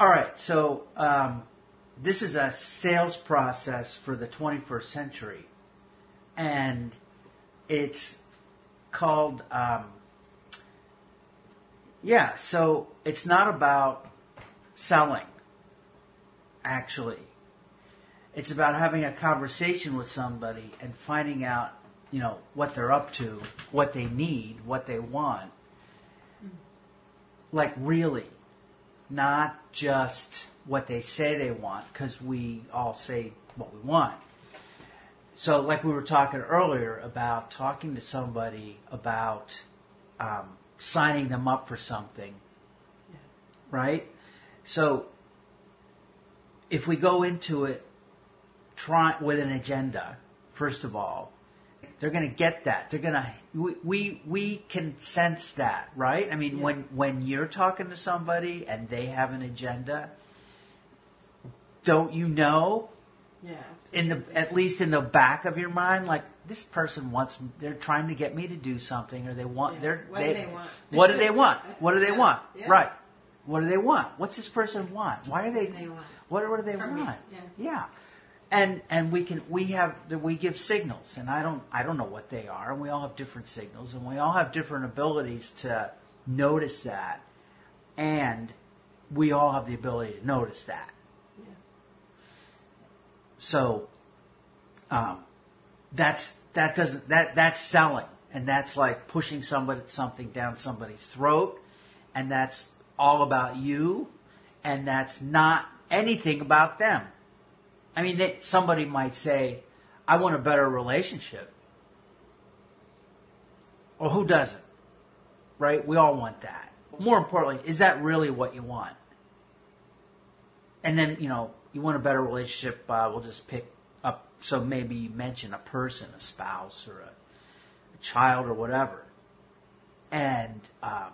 All right, so um, this is a sales process for the 21st century, and it's called. Um, yeah, so it's not about selling, actually. It's about having a conversation with somebody and finding out, you know, what they're up to, what they need, what they want. Like, really. Not just what they say they want, because we all say what we want. So, like we were talking earlier about talking to somebody about um, signing them up for something, right? So, if we go into it try with an agenda, first of all, they're going to get that. They're going to we, we we can sense that, right? I mean, Yeah. when when you're talking to somebody and they have an agenda, don't you know Yeah. in the at least in the back of your mind like this person wants they're trying to get me to do something or they want Yeah. they're What do they want? what do they want what do they want Yeah. right what do they want what's this person want why are they, they want? what, what do they From me, want yeah. yeah and and we can we have we give signals and i don't i don't know what they are and we all have different signals and we all have different abilities to notice that and we all have the ability to notice that Yeah. so um, that's that doesn't that that's selling, and that's like pushing somebody something down somebody's throat, and that's all about you, and that's not anything about them. I mean, they, somebody might say, "I want a better relationship," Well, who doesn't? Right? We all want that. More importantly, is that really what you want? and then you know you want a better relationship uh, we'll just pick up so maybe you mention a person a spouse or a, a child or whatever and um,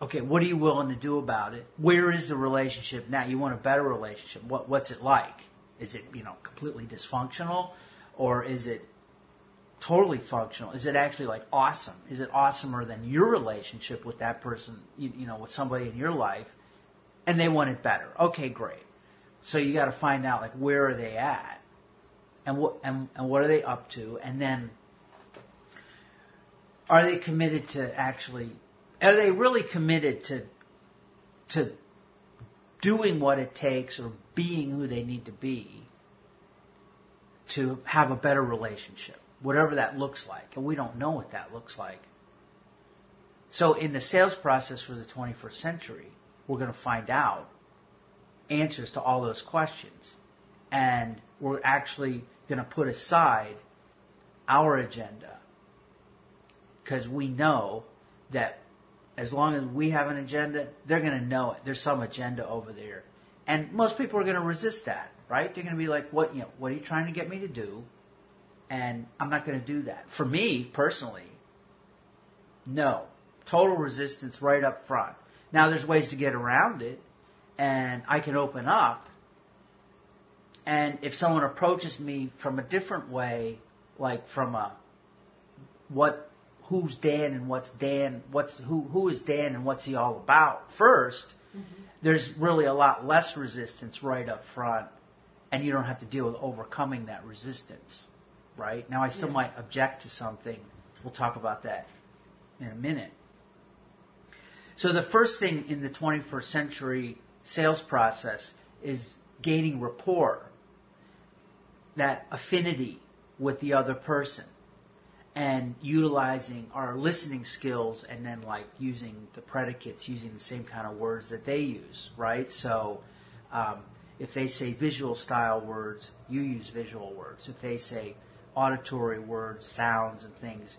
okay what are you willing to do about it where is the relationship now you want a better relationship what, what's it like is it you know completely dysfunctional or is it totally functional is it actually like awesome is it awesomer than your relationship with that person you, you know with somebody in your life and they want it better. Okay, great. So you got to find out like where are they at, and what and, and what are they up to, and then are they committed to actually? Are they really committed to to doing what it takes or being who they need to be to have a better relationship, whatever that looks like, and we don't know what that looks like. So in the sales process for the 21st century, we're going to find out answers to all those questions. And we're actually going to put aside our agenda because we know that as long as we have an agenda, they're going to know it. There's some agenda over there. And most people are going to resist that, right? They're going to be like, what, you know, what are you trying to get me to do? And I'm not going to do that. For me, personally, no. Total resistance right up front. Now there's ways to get around it and I can open up and if someone approaches me from a different way, like from a what who's Dan and what's Dan what's who who is Dan and what's he all about 1st mm-hmm. there's really a lot less resistance right up front and you don't have to deal with overcoming that resistance. Right? Now I still Yeah. might object to something. We'll talk about that in a minute. So the first thing in the 21st century sales process is gaining rapport, that affinity with the other person, and utilizing our listening skills, and then like using the predicates, using the same kind of words that they use, right? So. Um, if they say visual style words, you use visual words. If they say auditory words, sounds, and things,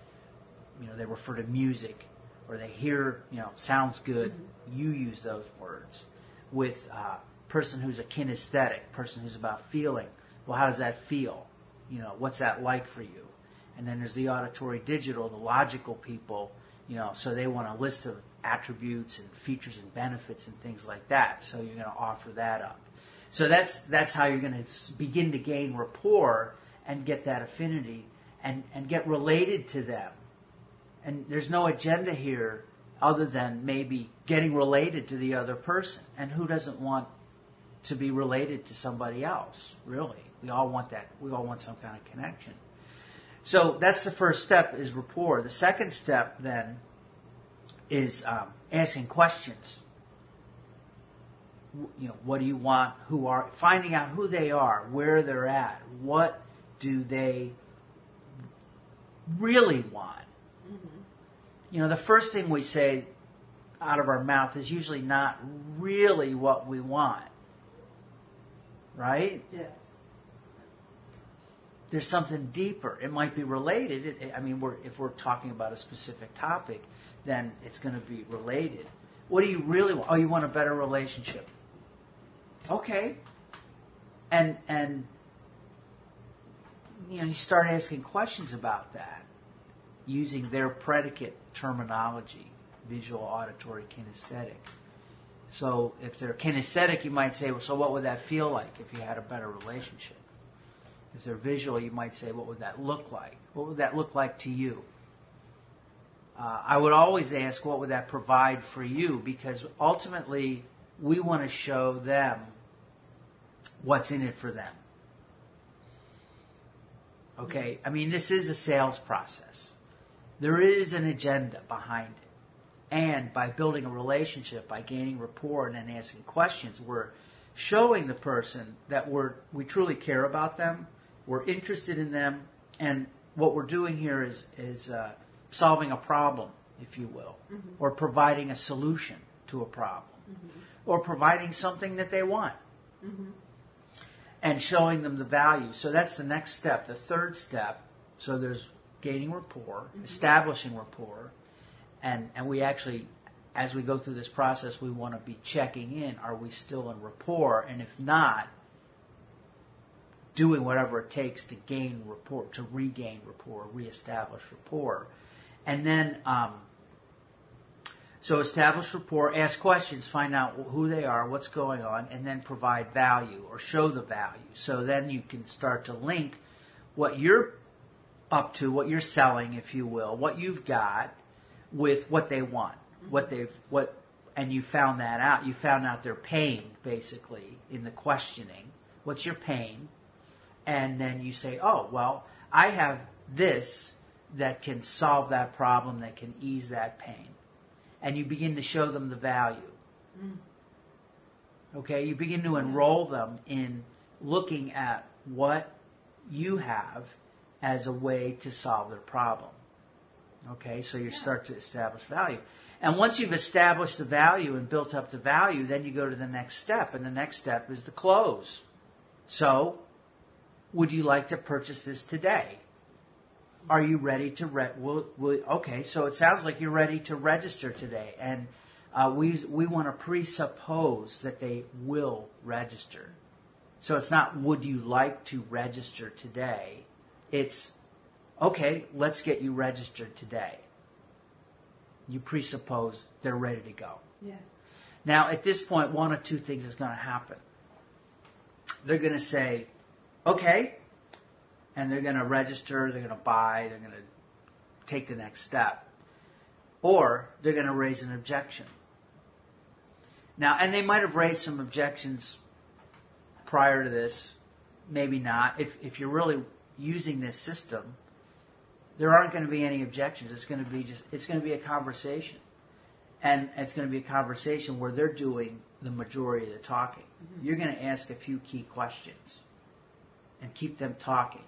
you know, they refer to music or they hear, you know, sounds good, you use those words. With uh, person who's a kinesthetic, person who's about feeling, well, how does that feel? You know, what's that like for you? And then there's the auditory digital, the logical people, you know, so they want a list of attributes and features and benefits and things like that. So you're going to offer that up. So that's that's how you're going to begin to gain rapport and get that affinity and and get related to them and there's no agenda here other than maybe getting related to the other person. And who doesn't want to be related to somebody else, really? We all want that. We all want some kind of connection. So that's the first step is rapport. The second step then is um, asking questions. You know, what do you want? Who are finding out who they are, where they're at, what do they really want? Mm-hmm. You know, the first thing we say out of our mouth is usually not really what we want, right? Yes there's something deeper. It might be related. It, I mean, we're, if we're talking about a specific topic, then it's going to be related. What do you really want? Oh, you want a better relationship. Okay. And and you know, you start asking questions about that using their predicate terminology, visual, auditory, kinesthetic. So if they're kinesthetic, you might say, well, so what would that feel like if you had a better relationship? If they're visual, you might say, what would that look like? What would that look like to you? Uh, I would always ask, what would that provide for you? Because ultimately, we want to show them what's in it for them. Okay? I mean, this is a sales process. There is an agenda behind it. And by building a relationship, by gaining rapport and then asking questions, we're showing the person that we're, we truly care about them we're interested in them, and what we're doing here is is uh, solving a problem, if you will, mm-hmm. or providing a solution to a problem, mm-hmm. or providing something that they want, mm-hmm. and showing them the value. So that's the next step. The third step. So there's gaining rapport, mm-hmm. establishing rapport, and and we actually. As we go through this process, we want to be checking in. Are we still in rapport? And if not, doing whatever it takes to gain rapport, to regain rapport, reestablish rapport. And then, um, so establish rapport, ask questions, find out who they are, what's going on, and then provide value or show the value. So then you can start to link what you're up to, what you're selling, if you will, what you've got with what they want, what they've, what, and you found that out. You found out their pain, basically, in the questioning. What's your pain? And then you say, oh, well, I have this that can solve that problem, that can ease that pain. And you begin to show them the value. Mm. Okay, you begin to enroll them in looking at what you have as a way to solve their problem. Okay, so you yeah. start to establish value. And once you've established the value and built up the value, then you go to the next step. And the next step is the close. So would you like to purchase this today? Are you ready to re- will, will, okay, so it sounds like you're ready to register today, and uh, we we want to presuppose that they will register. So it's not would you like to register today? It's okay, let's get you registered today. You presuppose they're ready to go. Yeah. Now, at this point, one of two things is going to happen. They're going to say, okay, and they're going to register, they're going to buy, they're going to take the next step. Or they're going to raise an objection. Now, and they might have raised some objections prior to this, maybe not. If, if you're really using this system, there aren't going to be any objections. It's going to be just, it's going to be a conversation. And it's going to be a conversation where they're doing the majority of the talking. Mm-hmm. You're going to ask a few key questions and keep them talking.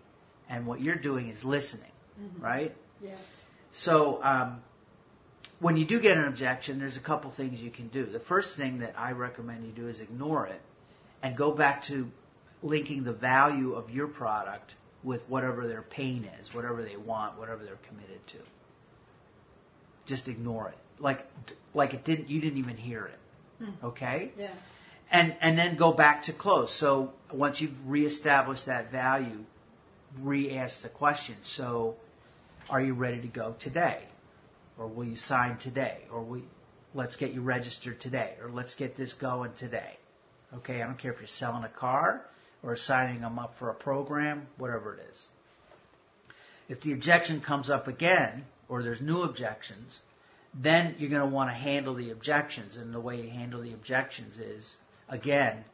And what you're doing is listening, mm-hmm. right? Yeah. So um, when you do get an objection, there's a couple things you can do. The first thing that I recommend you do is ignore it and go back to linking the value of your product with whatever their pain is, whatever they want, whatever they're committed to. Just ignore it. Like like it didn't you didn't even hear it. Hmm. Okay? Yeah and and then go back to close. So once you've reestablished that value, re-ask the question. So, are you ready to go today, or will you sign today, or we let's get you registered today, or let's get this going today. Okay, I don't care if you're selling a car or signing them up for a program, whatever it is. If the objection comes up again, or there's new objections, then you're going to want to handle the objections. And the way you handle the objections is, again,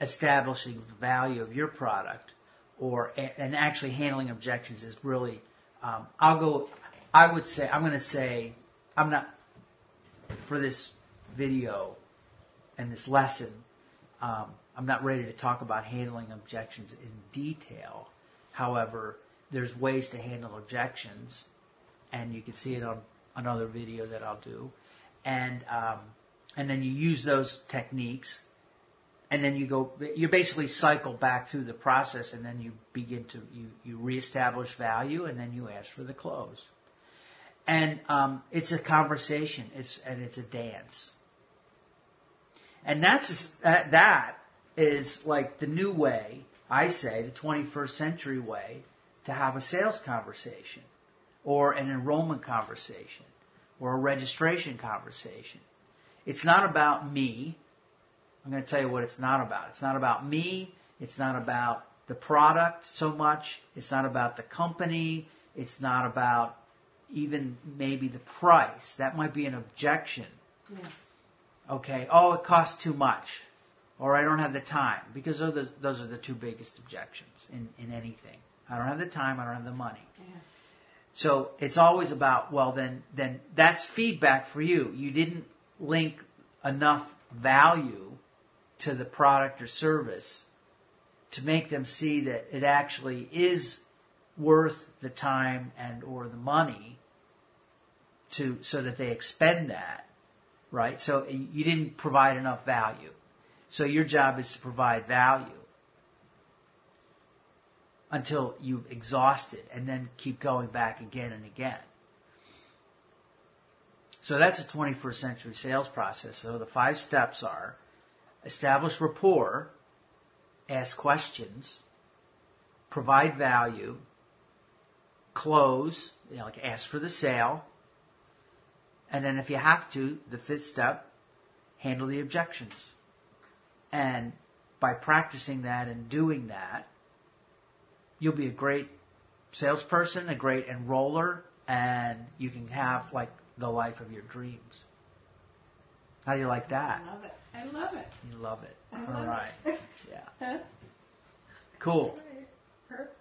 establishing the value of your product or and actually handling objections is really um, i'll go i would say i'm going to say i'm not for this video and this lesson um, i'm not ready to talk about handling objections in detail. However there's ways to handle objections and you can see it on another video that i'll do. And um, and then you use those techniques and then you go you basically cycle back through the process and then you begin to you, you reestablish value and then you ask for the close. And um, it's a conversation. It's and it's a dance. And that's that, that is like the new way i say the 21st century way to have a sales conversation or an enrollment conversation or a registration conversation. It's not about me I'm going to tell you what it's not about. It's not about me. It's not about the product so much. It's not about the company. It's not about even maybe the price. That might be an objection. Yeah. Okay. Oh, it costs too much. Or I don't have the time. Because those, those are the two biggest objections in, in anything. I don't have the time. I don't have the money. Yeah. So it's always about, well, then, then that's feedback for you. You didn't link enough value to the product or service to make them see that it actually is worth the time and or the money to so that they expend that right? So eh, you didn't provide enough value. So your job is to provide value until you've exhausted and then keep going back again and again. So that's a 21st century sales process. So the five steps are establish rapport, ask questions, provide value, close, you know, like ask for the sale, and then if you have to, the fifth step, handle the objections. And by practicing that and doing that, you'll be a great salesperson, a great enroller, and you can have like the life of your dreams. How do you like that? I love it. I love it. You love it. I love All right. It. yeah. Cool. Perfect.